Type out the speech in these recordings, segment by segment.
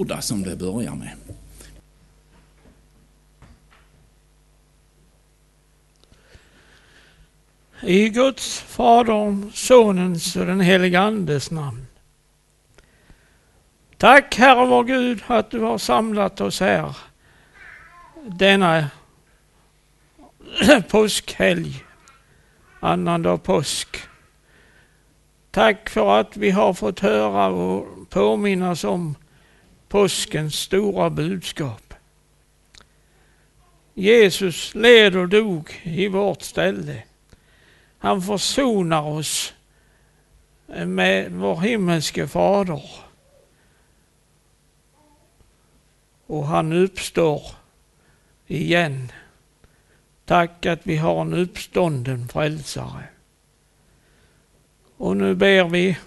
gjorda som det börjar med. I Guds, Faderns, Sonens och den helige Andes namn. Tack Herre vår Gud att du har samlat oss här denna påskhelg, annandag påsk. Tack för att vi har fått höra och påminnas om påskens stora budskap. Jesus led och dog i vårt ställe. Han försonar oss med vår himmelske fader. Och han uppstår igen. Tack att vi har en uppstånden frälsare. Och nu ber vi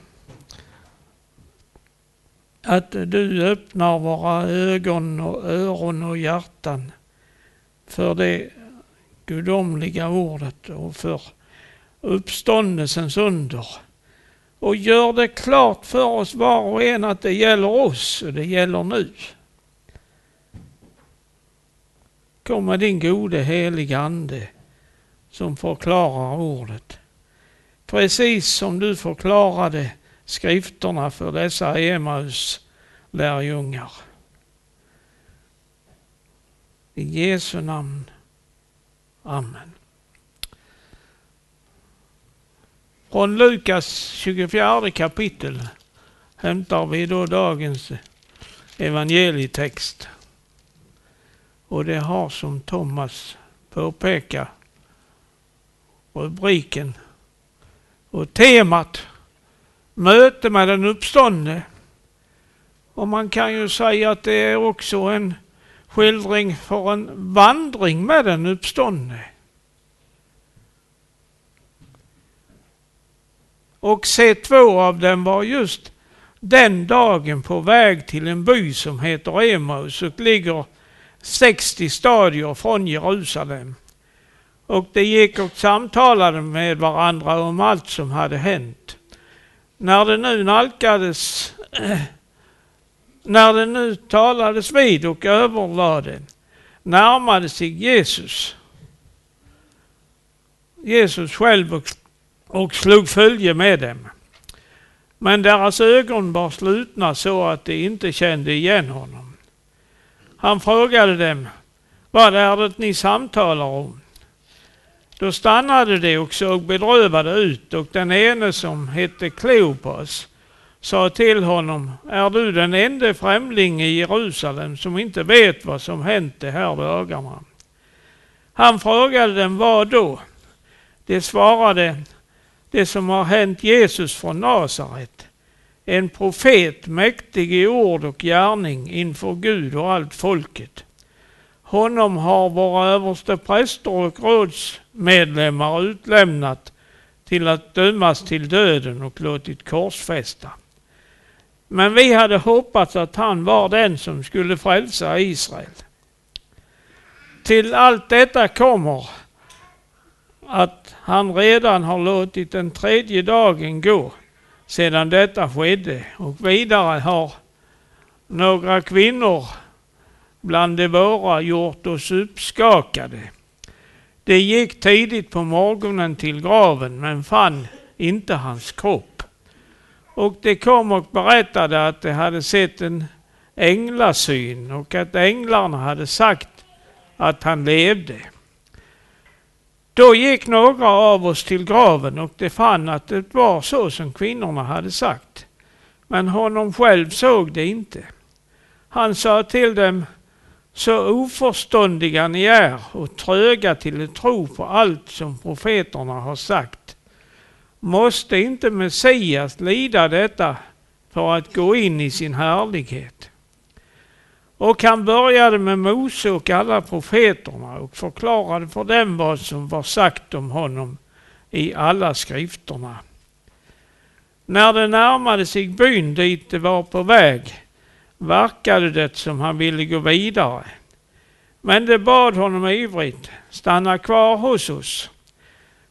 att du öppnar våra ögon och öron och hjärtan för det gudomliga ordet och för uppståndelsens under. Och gör det klart för oss var och en att det gäller oss och det gäller nu. Kom med din gode heliga Ande som förklarar ordet. Precis som du förklarade skrifterna för dessa Emaus lärjungar. I Jesu namn. Amen. Från Lukas 24 kapitel hämtar vi då dagens evangelietext. Och det har som Thomas påpekar rubriken och temat möte med den uppståndne. Och man kan ju säga att det är också en skildring för en vandring med den uppståndne. Och C2 av dem var just den dagen på väg till en by som heter Emaus och ligger 60 stadier från Jerusalem. Och de gick och samtalade med varandra om allt som hade hänt. När det nu nalkades, när det nu talades vid och överlade, närmade sig Jesus. Jesus själv och, och slog följe med dem. Men deras ögon var slutna så att de inte kände igen honom. Han frågade dem, vad är det ni samtalar om? Då stannade de och såg bedrövade ut och den ene som hette Kleopas sa till honom, är du den enda främling i Jerusalem som inte vet vad som hänt de här dagarna? Han frågade dem vad då? De svarade, det som har hänt Jesus från Nasaret, en profet mäktig i ord och gärning inför Gud och allt folket. Honom har våra överste präster och rådsmedlemmar utlämnat till att dömas till döden och låtit korsfästa. Men vi hade hoppats att han var den som skulle frälsa Israel. Till allt detta kommer att han redan har låtit den tredje dagen gå sedan detta skedde och vidare har några kvinnor bland de våra gjort oss uppskakade. De gick tidigt på morgonen till graven men fann inte hans kropp. Och de kom och berättade att de hade sett en änglasyn och att änglarna hade sagt att han levde. Då gick några av oss till graven och de fann att det var så som kvinnorna hade sagt. Men honom själv såg det inte. Han sa till dem, så oförståndiga ni är och tröga till att tro på allt som profeterna har sagt. Måste inte Messias lida detta för att gå in i sin härlighet? Och han började med Mose och alla profeterna och förklarade för dem vad som var sagt om honom i alla skrifterna. När det närmade sig byn dit de var på väg verkade det som han ville gå vidare. Men de bad honom ivrigt, stanna kvar hos oss.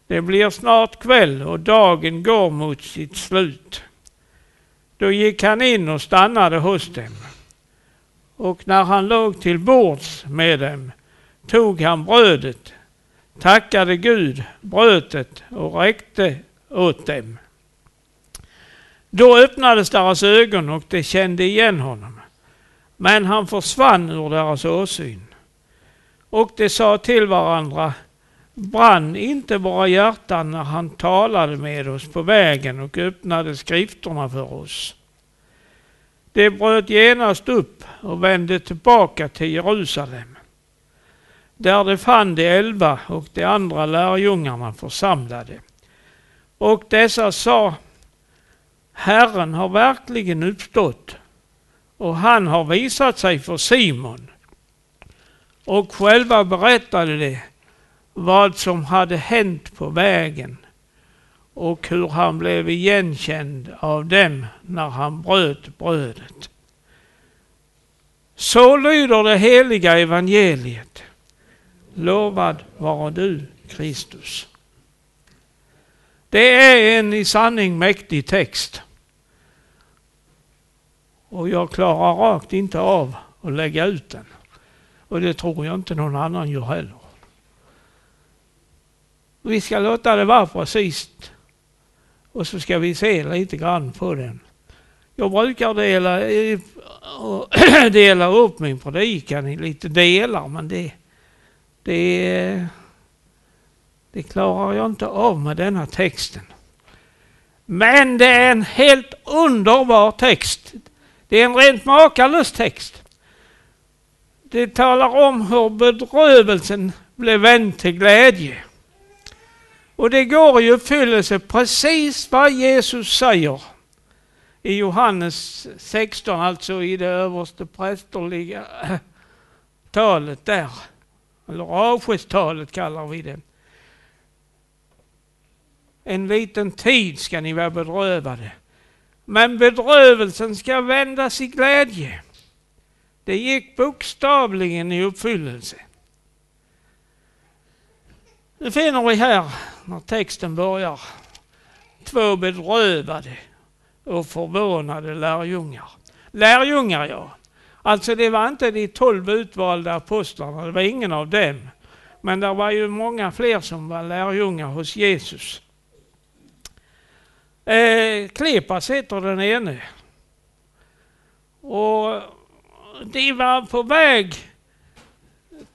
Det blir snart kväll och dagen går mot sitt slut. Då gick han in och stannade hos dem. Och när han låg till bords med dem tog han brödet, tackade Gud, bröt det och räckte åt dem. Då öppnades deras ögon och de kände igen honom. Men han försvann ur deras åsyn. Och de sa till varandra, brann inte våra hjärtan när han talade med oss på vägen och öppnade skrifterna för oss. De bröt genast upp och vände tillbaka till Jerusalem. Där de fann de elva och de andra lärjungarna församlade. Och dessa sa, Herren har verkligen uppstått och han har visat sig för Simon. Och själva berättade de vad som hade hänt på vägen och hur han blev igenkänd av dem när han bröt brödet. Så lyder det heliga evangeliet. Lovad vare du, Kristus. Det är en i sanning mäktig text. Och jag klarar rakt inte av att lägga ut den. Och det tror jag inte någon annan gör heller. Vi ska låta det vara precis och så ska vi se lite grann på den. Jag brukar dela, dela upp min predikan i lite delar men det, det, det klarar jag inte av med denna texten. Men det är en helt underbar text. Det är en rent makalös text. Det talar om hur bedrövelsen blev vänd till glädje. Och det går i uppfyllelse precis vad Jesus säger i Johannes 16, alltså i det överste prästerliga talet där. Eller avskedstalet kallar vi det. En liten tid ska ni vara bedrövade. Men bedrövelsen ska vändas i glädje. Det gick bokstavligen i uppfyllelse. Nu finner vi här, när texten börjar, två bedrövade och förvånade lärjungar. Lärjungar ja. Alltså det var inte de tolv utvalda apostlarna, det var ingen av dem. Men det var ju många fler som var lärjungar hos Jesus. Eh, Klepas heter den ene. Och de var på väg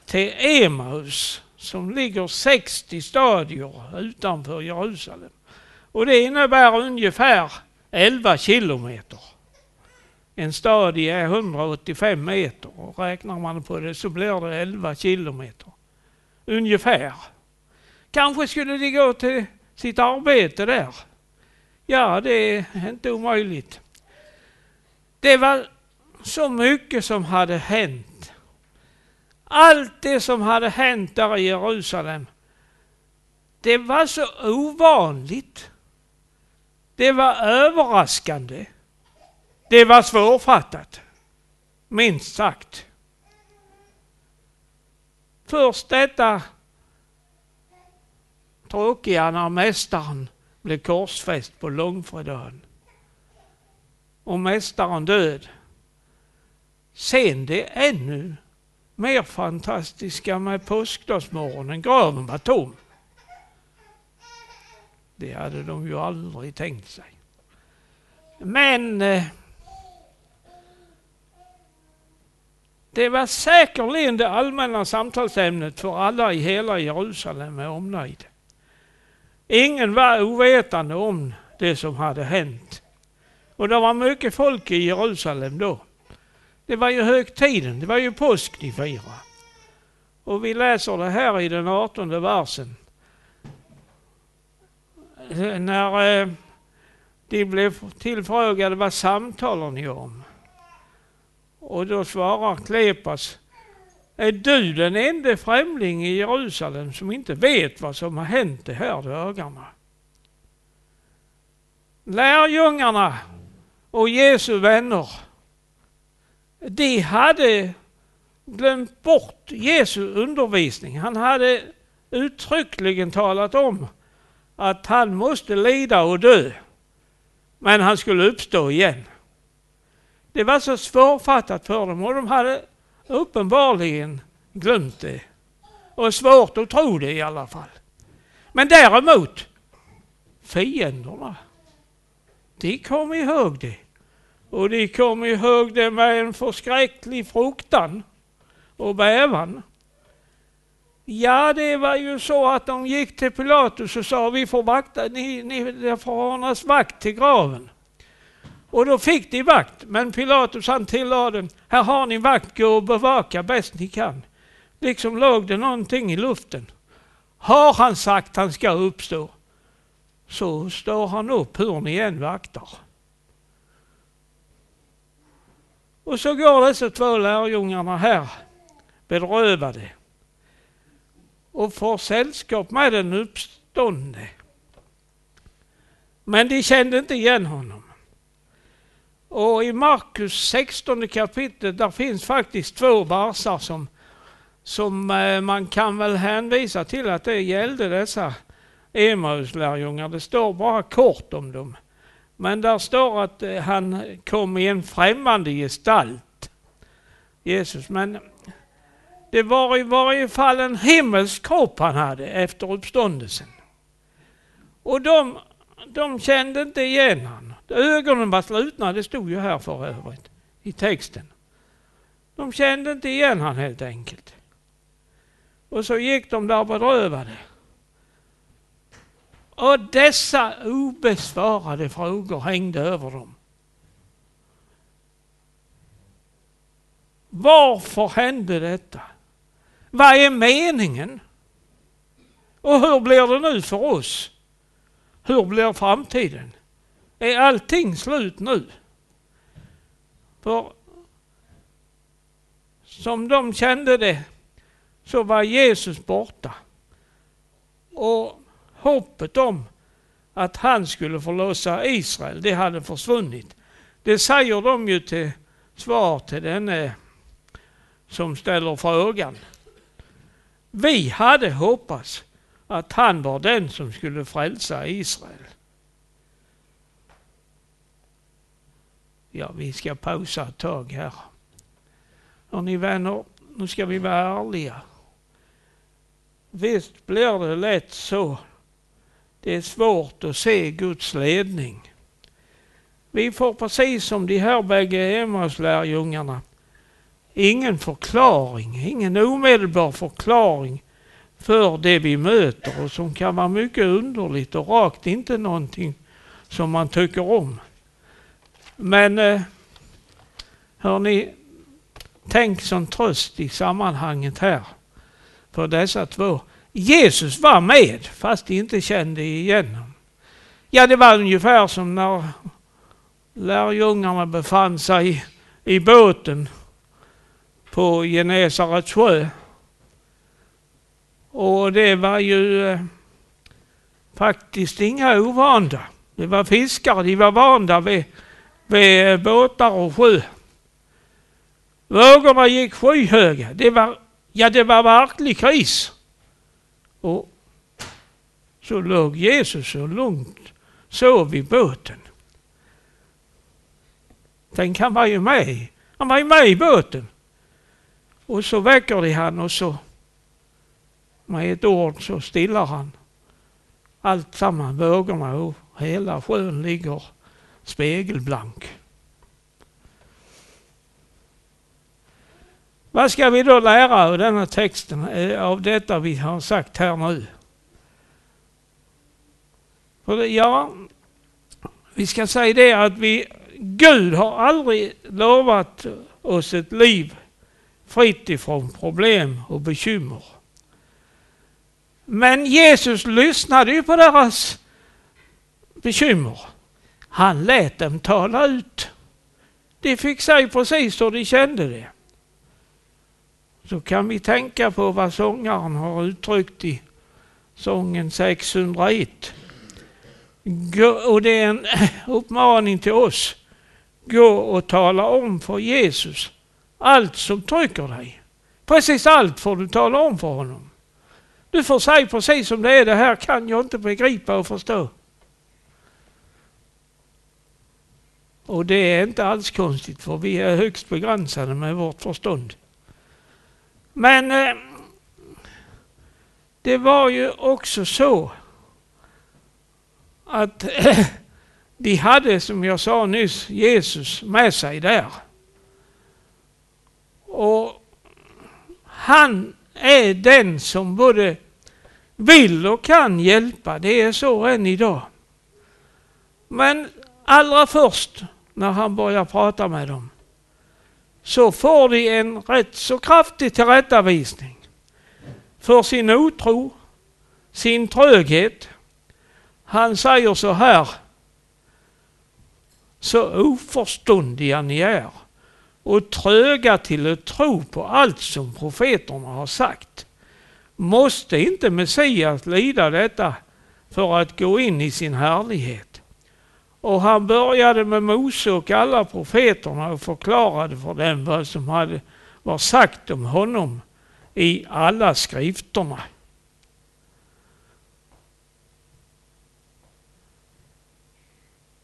till Emaus som ligger 60 stadier utanför Jerusalem. Och det innebär ungefär 11 kilometer. En stadie är 185 meter och räknar man på det så blir det 11 kilometer. Ungefär. Kanske skulle de gå till sitt arbete där. Ja, det är inte omöjligt. Det var så mycket som hade hänt. Allt det som hade hänt där i Jerusalem, det var så ovanligt. Det var överraskande. Det var svårfattat, minst sagt. Först detta tråkiga när mästaren blev korsfäst på långfredagen och mästaren död. Sen det ännu mer fantastiska med påskdagsmorgonen, graven var tom. Det hade de ju aldrig tänkt sig. Men eh, det var säkerligen det allmänna samtalsämnet för alla i hela Jerusalem med omnejd. Ingen var ovetande om det som hade hänt. Och det var mycket folk i Jerusalem då. Det var ju högtiden, det var ju påsk de firade. Och vi läser det här i den artonde versen. När eh, de blev tillfrågade vad samtalar ni om? Och då svarar Klepas, är du den enda främling i Jerusalem som inte vet vad som har hänt de här dagarna? Lärjungarna och Jesu vänner de hade glömt bort Jesu undervisning. Han hade uttryckligen talat om att han måste lida och dö. Men han skulle uppstå igen. Det var så svårfattat för dem och de hade uppenbarligen glömt det. Och svårt att tro det i alla fall. Men däremot, fienderna, de kom ihåg det. Och de kom ihåg det med en förskräcklig fruktan och bävan. Ja, det var ju så att de gick till Pilatus och sa vi får vakta, ni, ni, det får ordnas vakt till graven. Och då fick de vakt, men Pilatus han tillade, här har ni vakt, gå och bevaka bäst ni kan. Liksom låg det någonting i luften. Har han sagt han ska uppstå, så står han upp hur ni än vaktar. Och så går dessa två lärjungarna här bedrövade och får sällskap med den uppståndne. Men de kände inte igen honom. Och i Markus 16 kapitel där finns faktiskt två versar som, som eh, man kan väl hänvisa till att det gällde dessa Emauslärjungar. Det står bara kort om dem. Men där står att eh, han kom i en främmande gestalt, Jesus. Men det var i varje fall en himmelsk kropp han hade efter uppståndelsen. Och de, de kände inte igen honom. Ögonen var slutna, det stod ju här för övrigt i texten. De kände inte igen han helt enkelt. Och så gick de där bedrövade. Och dessa obesvarade frågor hängde över dem. Varför hände detta? Vad är meningen? Och hur blir det nu för oss? Hur blir framtiden? Är allting slut nu? För som de kände det så var Jesus borta. Och hoppet om att han skulle förlösa Israel, det hade försvunnit. Det säger de ju till svar till denne som ställer frågan. Vi hade hoppats att han var den som skulle frälsa Israel. Ja, vi ska pausa ett tag här. Hörni vänner, nu ska vi vara ärliga. Visst blir det lätt så. Det är svårt att se Guds ledning. Vi får precis som de här bägge Emmaus-lärjungarna ingen förklaring, ingen omedelbar förklaring för det vi möter och som kan vara mycket underligt och rakt inte någonting som man tycker om. Men eh, hörni, tänk som tröst i sammanhanget här för dessa två. Jesus var med fast de inte kände igen honom. Ja, det var ungefär som när lärjungarna befann sig i båten på Genesarets sjö. Och det var ju eh, faktiskt inga ovanda. Det var fiskare, de var vanda vid, vid eh, båtar och sjö. Vågorna gick skyhöga. Det var, ja, det var verklig kris. Och så låg Jesus så lugnt sov i båten. Tänk, han var ju med. Han var ju med i båten. Och så väcker de han och så med ett ord så stillar han allt samman vågorna och hela sjön ligger spegelblank. Vad ska vi då lära av denna texten, eh, av detta vi har sagt här nu? För det, ja, vi ska säga det att vi, Gud har aldrig lovat oss ett liv fritt ifrån problem och bekymmer. Men Jesus lyssnade ju på deras bekymmer. Han lät dem tala ut. De fick säga precis hur de kände det. Så kan vi tänka på vad sångaren har uttryckt i sången 601. och det är en uppmaning till oss. Gå och tala om för Jesus allt som trycker dig. Precis allt får du tala om för honom. Du får säga precis som det är, det här kan jag inte begripa och förstå. Och det är inte alls konstigt för vi är högst begränsade med vårt förstånd. Men eh, det var ju också så att de hade, som jag sa nyss, Jesus med sig där. Och han är den som både vill och kan hjälpa. Det är så än idag. Men allra först när han börjar prata med dem så får de en rätt så kraftig tillrättavisning för sin otro, sin tröghet. Han säger så här. Så oförståndiga ni är och tröga till att tro på allt som profeterna har sagt. Måste inte Messias lida detta för att gå in i sin härlighet? Och han började med Mose och alla profeterna och förklarade för dem vad som hade var sagt om honom i alla skrifterna.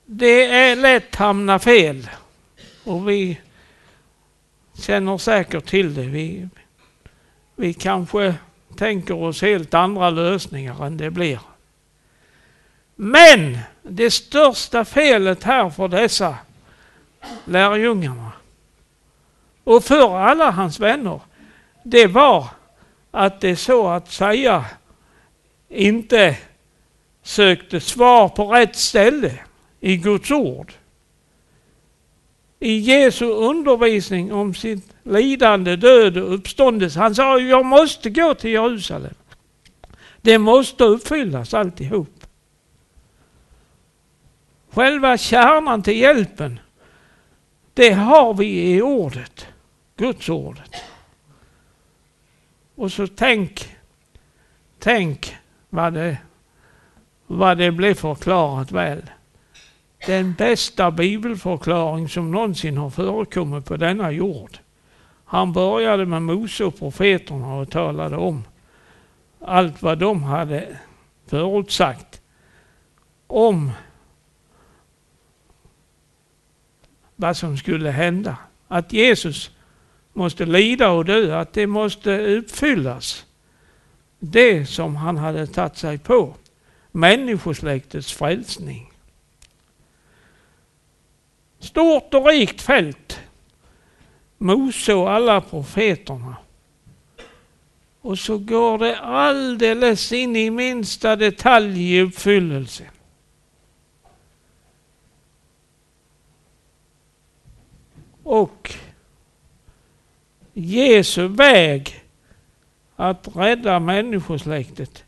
Det är lätt hamna fel och vi känner säkert till det. Vi, vi kanske tänker oss helt andra lösningar än det blir. Men det största felet här för dessa lärjungarna och för alla hans vänner, det var att det så att säga inte sökte svar på rätt ställe i Guds ord. I Jesu undervisning om sitt lidande, död och uppståndelse. Han sa jag måste gå till Jerusalem. Det måste uppfyllas alltihop. Själva kärnan till hjälpen, det har vi i ordet, Guds ordet. Och så tänk, tänk vad det, vad det blev förklarat väl. Den bästa bibelförklaring som någonsin har förekommit på denna jord. Han började med Mose och profeterna och talade om allt vad de hade förutsagt om vad som skulle hända. Att Jesus måste lida och dö, att det måste uppfyllas. Det som han hade tagit sig på. Människosläktets frälsning. Stort och rikt fält. Mose och alla profeterna. Och så går det alldeles in i minsta detalj i uppfyllelse. Och Jesu väg att rädda människosläktet,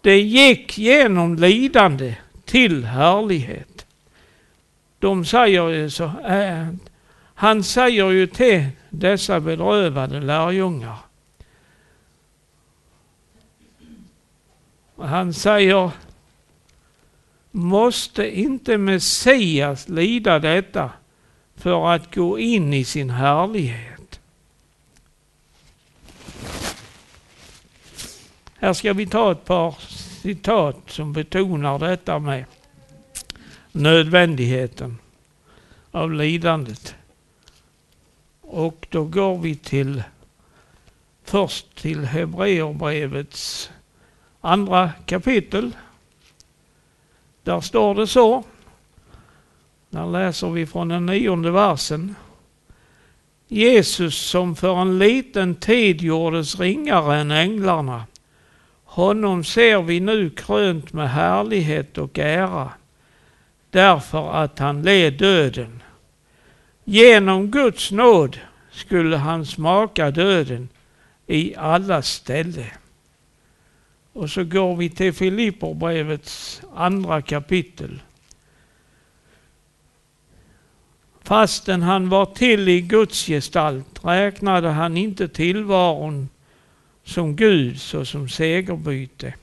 det gick genom lidande till härlighet. De säger ju så, äh, han säger ju till dessa bedrövade lärjungar. Han säger, måste inte Messias lida detta för att gå in i sin härlighet? Här ska vi ta ett par citat som betonar detta med nödvändigheten av lidandet. Och då går vi till först till Hebreerbrevets andra kapitel. Där står det så. Där läser vi från den nionde versen. Jesus som för en liten tid gjordes ringare än änglarna. Honom ser vi nu krönt med härlighet och ära därför att han led döden Genom Guds nåd skulle han smaka döden i alla ställe. Och så går vi till Filipperbrevets andra kapitel. Fastän han var till i Guds gestalt räknade han inte tillvaron som Gud såsom segerbyte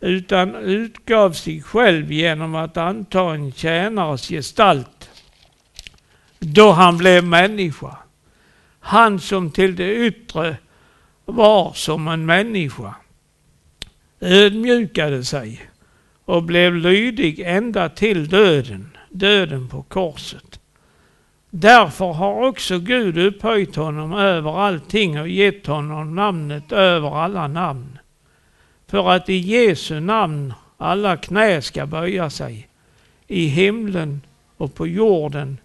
utan utgav sig själv genom att anta en tjänares gestalt då han blev människa. Han som till det yttre var som en människa ödmjukade sig och blev lydig ända till döden, döden på korset. Därför har också Gud upphöjt honom över allting och gett honom namnet över alla namn. För att i Jesu namn alla knä ska böja sig i himlen och på jorden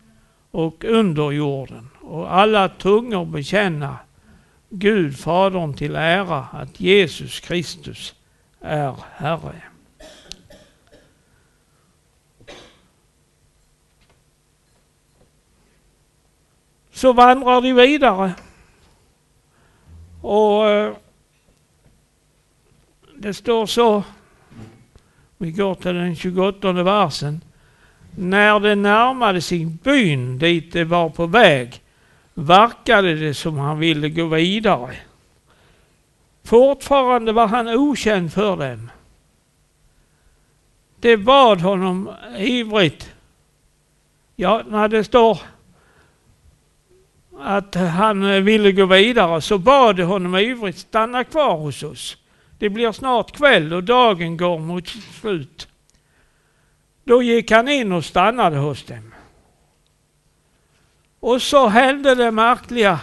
och under jorden och alla tungor bekänna Gud Fadern till ära att Jesus Kristus är Herre. Så vandrar de vidare. Och eh, det står så, vi går till den 28 versen. När det närmade sig byn dit det var på väg verkade det som han ville gå vidare. Fortfarande var han okänd för dem. Det bad honom ivrigt. Ja, när det står att han eh, ville gå vidare så bad de honom ivrigt stanna kvar hos oss. Det blir snart kväll och dagen går mot slut. Då gick han in och stannade hos dem. Och så hände det märkliga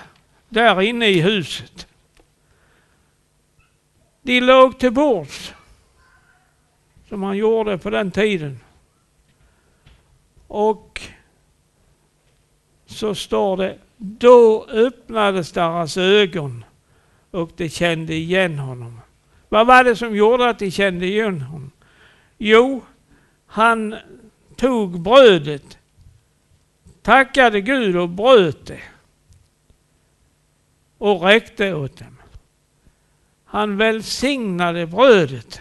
där inne i huset. De låg till bords, som man gjorde på den tiden. Och så står det, då öppnades deras ögon och de kände igen honom. Vad var det som gjorde att de kände igen honom? Jo, han tog brödet, tackade Gud och bröt det och räckte åt dem. Han välsignade brödet.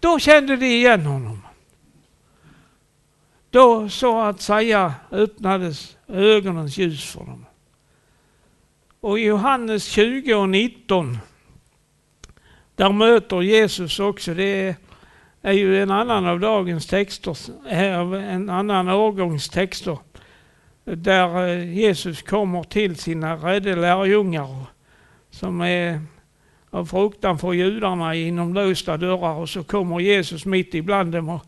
Då kände de igen honom. Då så att säga öppnades ögonens ljus för dem. Och i Johannes 20 och 19 där möter Jesus också, det är ju en annan av dagens texter, en annan årgångs texter. Där eh, Jesus kommer till sina rädda lärjungar som är av fruktan för judarna inom låsta dörrar och så kommer Jesus mitt ibland dem och,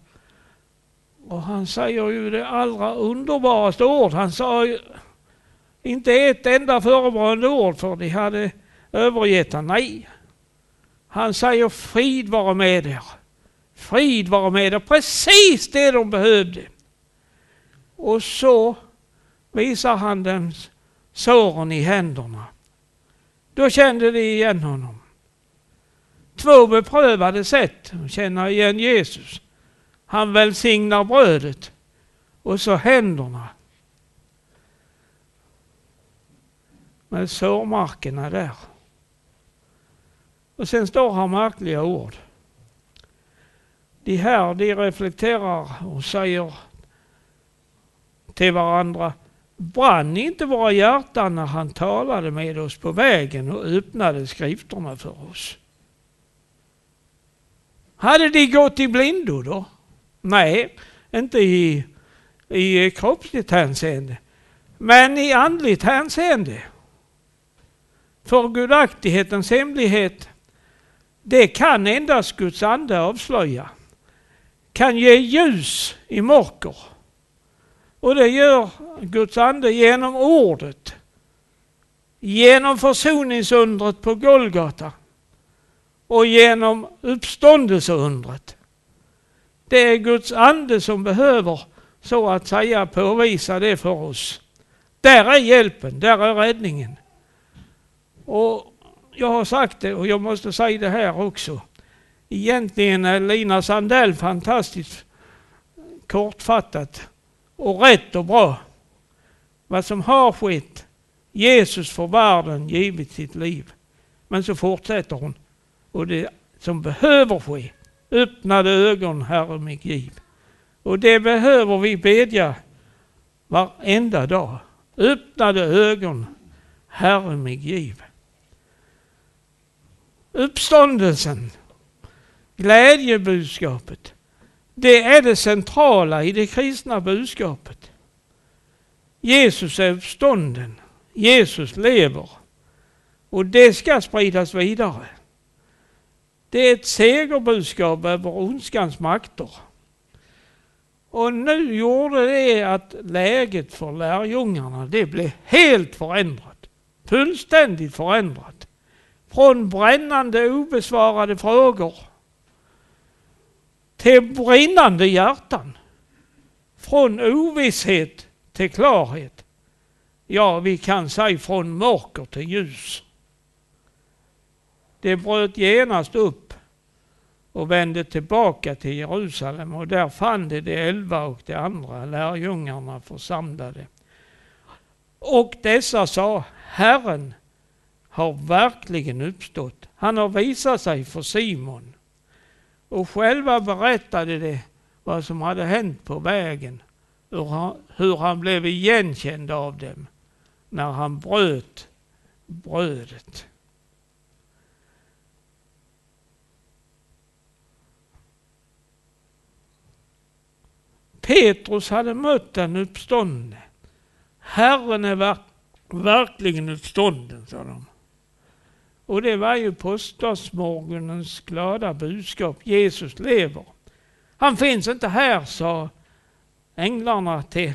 och han säger ju det allra underbaraste ord. Han sa ju inte ett enda förebrående ord för de hade övergett honom. Nej, han säger frid vara med er. Frid vara med er. Precis det de behövde. Och så visar han dem såren i händerna. Då kände de igen honom. Två beprövade sätt att känna igen Jesus. Han välsignar brödet och så händerna. Med sårmarkerna där. Och sen står här märkliga ord. De här, de reflekterar och säger till varandra, brann inte våra hjärtan när han talade med oss på vägen och öppnade skrifterna för oss? Hade de gått i blindo då? Nej, inte i, i kroppsligt hänseende, men i andligt hänseende. För gudaktighetens hemlighet det kan endast Guds ande avslöja. Kan ge ljus i mörker. Och det gör Guds ande genom ordet. Genom försoningsundret på Golgata. Och genom uppståndelseundret. Det är Guds ande som behöver så att säga påvisa det för oss. Där är hjälpen, där är räddningen. Och jag har sagt det och jag måste säga det här också. Egentligen är Lina Sandell fantastiskt kortfattat och rätt och bra. Vad som har skett. Jesus för världen givit sitt liv. Men så fortsätter hon. Och det som behöver ske. Öppnade ögon, Herre mig giv. Och det behöver vi bedja varenda dag. Öppnade ögon, Herre mig giv uppståndelsen, glädjebudskapet. Det är det centrala i det kristna budskapet. Jesus är uppstånden. Jesus lever. Och det ska spridas vidare. Det är ett segerbudskap över ondskans makter. Och nu gjorde det att läget för lärjungarna det blev helt förändrat. Fullständigt förändrat. Från brännande obesvarade frågor till brinnande hjärtan. Från ovisshet till klarhet. Ja, vi kan säga från mörker till ljus. Det bröt genast upp och vände tillbaka till Jerusalem och där fann de de elva och de andra lärjungarna församlade. Och dessa sa, Herren har verkligen uppstått. Han har visat sig för Simon. Och själva berättade de vad som hade hänt på vägen, hur han, hur han blev igenkänd av dem när han bröt brödet. Petrus hade mött den uppståndne. Herren är verk verkligen uppstånden, sa de. Och det var ju påskdagsmorgonens glada budskap. Jesus lever. Han finns inte här, sa änglarna till,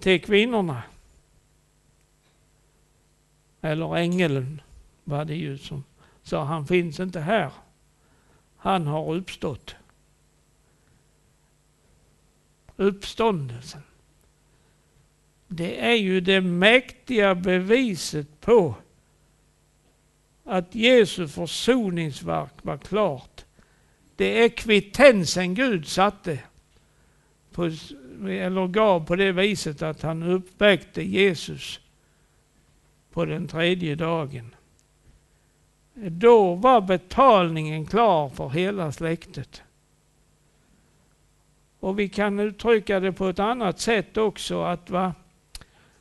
till kvinnorna. Eller ängeln var det ju som sa, han finns inte här. Han har uppstått. Uppståndelsen. Det är ju det mäktiga beviset på att Jesu försoningsverk var klart. Det är kvittensen Gud satte, på, eller gav på det viset att han uppväckte Jesus på den tredje dagen. Då var betalningen klar för hela släktet. Och vi kan uttrycka det på ett annat sätt också, att vad,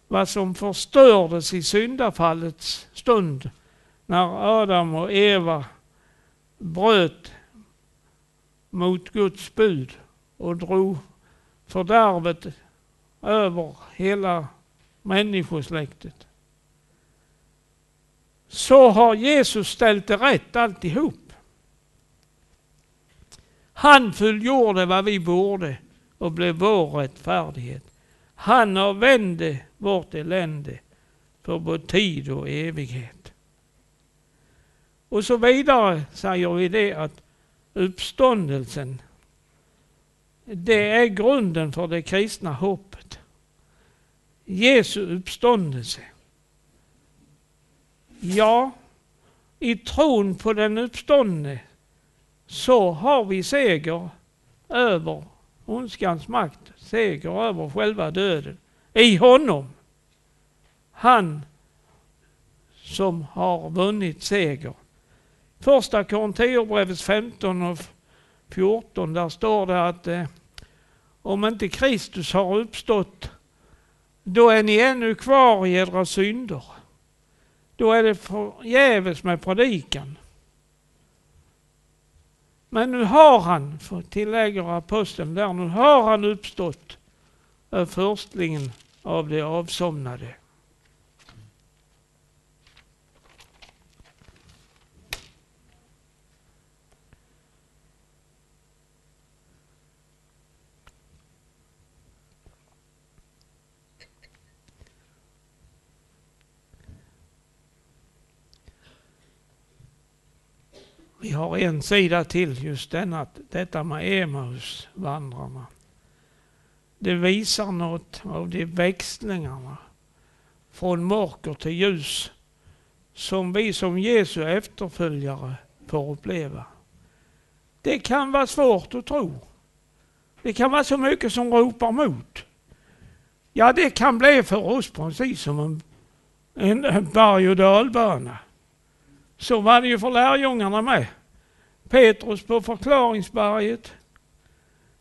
vad som förstördes i syndafallets stund när Adam och Eva bröt mot Guds bud och drog fördärvet över hela människosläktet. Så har Jesus ställt det rätt alltihop. Han fullgjorde vad vi borde och blev vår rättfärdighet. Han avvände vårt elände för både tid och evighet. Och så vidare säger vi det att uppståndelsen, det är grunden för det kristna hoppet. Jesu uppståndelse. Ja, i tron på den uppståndne så har vi seger över ondskans makt, seger över själva döden. I honom. Han som har vunnit seger. Första Korinthierbrevets 15 och 14, där står det att eh, om inte Kristus har uppstått, då är ni ännu kvar i edra synder. Då är det förgäves med predikan. Men nu har han, tillägger aposteln där, nu har han uppstått, eh, förstlingen av de avsomnade. Vi har en sida till just denna, detta med Emausvandrarna. Det visar något av de växlingarna från mörker till ljus som vi som Jesu efterföljare får uppleva. Det kan vara svårt att tro. Det kan vara så mycket som ropar mot. Ja, det kan bli för oss precis som en, en berg och dalbana. Så var det ju för lärjungarna med. Petrus på förklaringsberget.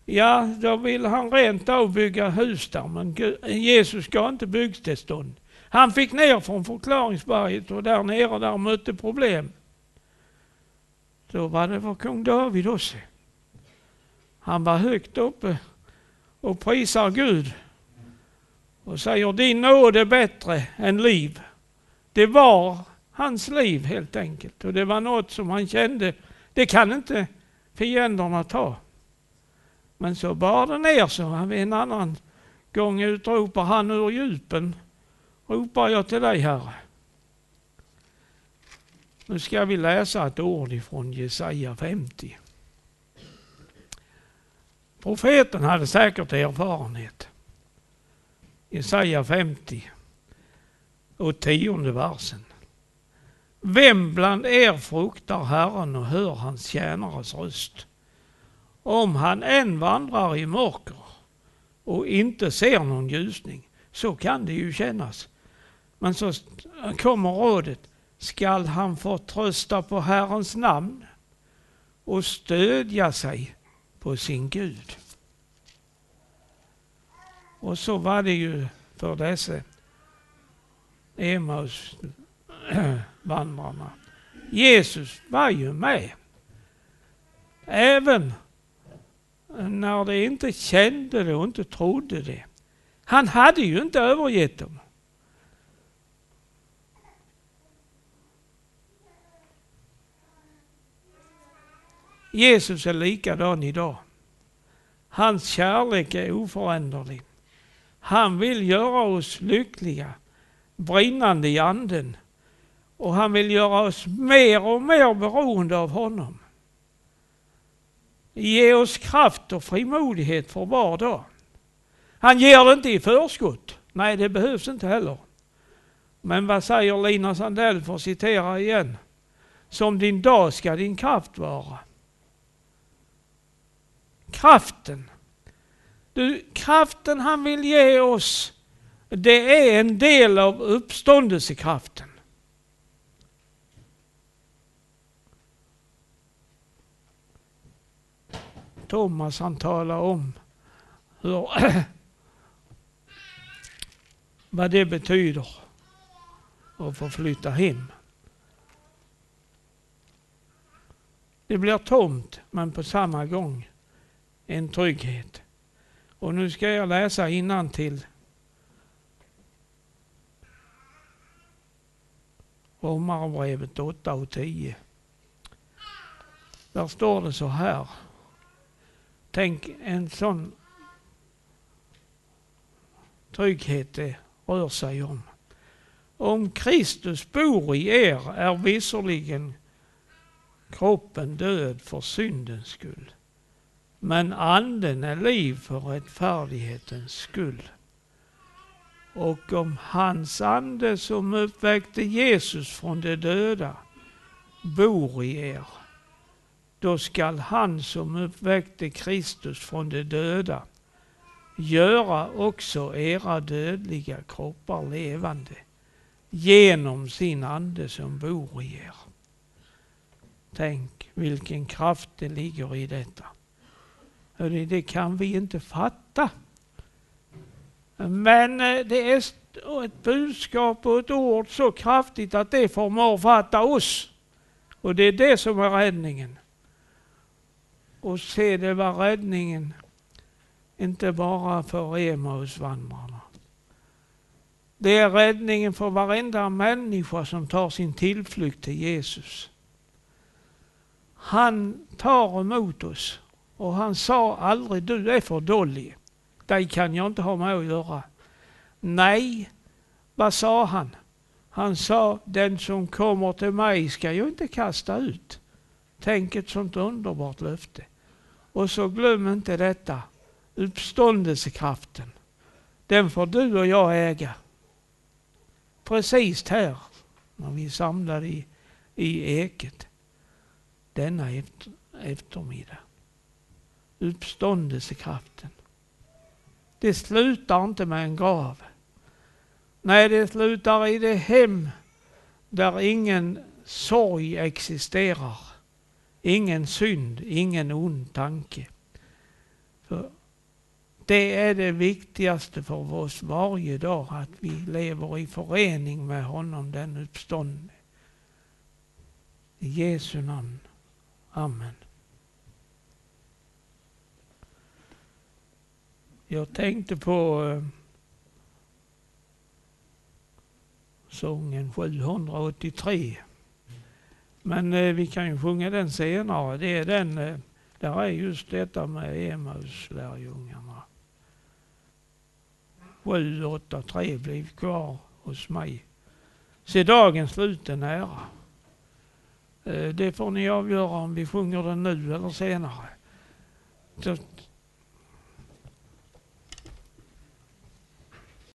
Ja, då vill han rent av bygga hus där, men Jesus gav inte byggtillstånd. Han fick ner från förklaringsberget och där nere där mötte problem. Då var det för kung David också. Han var högt uppe och prisar Gud och säger din nåd är bättre än liv. Det var hans liv helt enkelt. Och det var något som han kände Det kan inte fienderna ta. Men så bar det ner sig. han en annan gång utropar han ur djupen. Ropar jag till dig Herre. Nu ska vi läsa ett ord ifrån Jesaja 50. Profeten hade säkert erfarenhet. Jesaja 50 och tionde versen. Vem bland er fruktar Herren och hör hans tjänares röst? Om han än vandrar i mörker och inte ser någon ljusning, så kan det ju kännas. Men så kommer rådet, skall han förtrösta på Herrens namn och stödja sig på sin Gud. Och så var det ju för dessa Emmaus vandrarna. Jesus var ju med. Även när de inte kände det och inte trodde det. Han hade ju inte övergett dem. Jesus är likadan idag. Hans kärlek är oföränderlig. Han vill göra oss lyckliga, brinnande i anden. Och han vill göra oss mer och mer beroende av honom. Ge oss kraft och frimodighet för var dag. Han ger det inte i förskott. Nej, det behövs inte heller. Men vad säger Lina Sandell, för att citera igen? Som din dag ska din kraft vara. Kraften. Du, kraften han vill ge oss, det är en del av uppståndelsekraften. Thomas han talar om hur, vad det betyder att få flytta hem. Det blir tomt men på samma gång en trygghet. Och nu ska jag läsa innan till Romarbrevet 8 och 10. Där står det så här. Tänk en sån trygghet det rör sig om. Om Kristus bor i er är visserligen kroppen död för syndens skull. Men anden är liv för rättfärdighetens skull. Och om hans ande som uppväckte Jesus från de döda bor i er då skall han som uppväckte Kristus från de döda göra också era dödliga kroppar levande genom sin ande som bor i er. Tänk vilken kraft det ligger i detta. Det kan vi inte fatta. Men eh, det är ett budskap och ett ord så kraftigt att det förmår fatta oss. Och det är det som är räddningen och se det var räddningen, inte bara för Emausvandrarna. Det är räddningen för varenda människa som tar sin tillflykt till Jesus. Han tar emot oss och han sa aldrig du är för dålig. Dig kan jag inte ha med att göra. Nej, vad sa han? Han sa den som kommer till mig ska jag inte kasta ut. Tänk ett sånt underbart löfte. Och så glöm inte detta, uppståndelsekraften. Den får du och jag äga. Precis här, när vi samlade i, i eket denna efter, eftermiddag. Uppståndelsekraften. Det slutar inte med en grav. Nej, det slutar i det hem där ingen sorg existerar. Ingen synd, ingen ond tanke. För det är det viktigaste för oss varje dag, att vi lever i förening med honom, den uppståndne. I Jesu namn. Amen. Jag tänkte på eh, sången 783. Men eh, vi kan ju sjunga den senare. Det är den, eh, där är just detta med Emmaus-lärjungarna. Sju, åtta, tre blev kvar hos mig. Se dagens slut är nära. Eh, det får ni avgöra om vi sjunger den nu eller senare. Så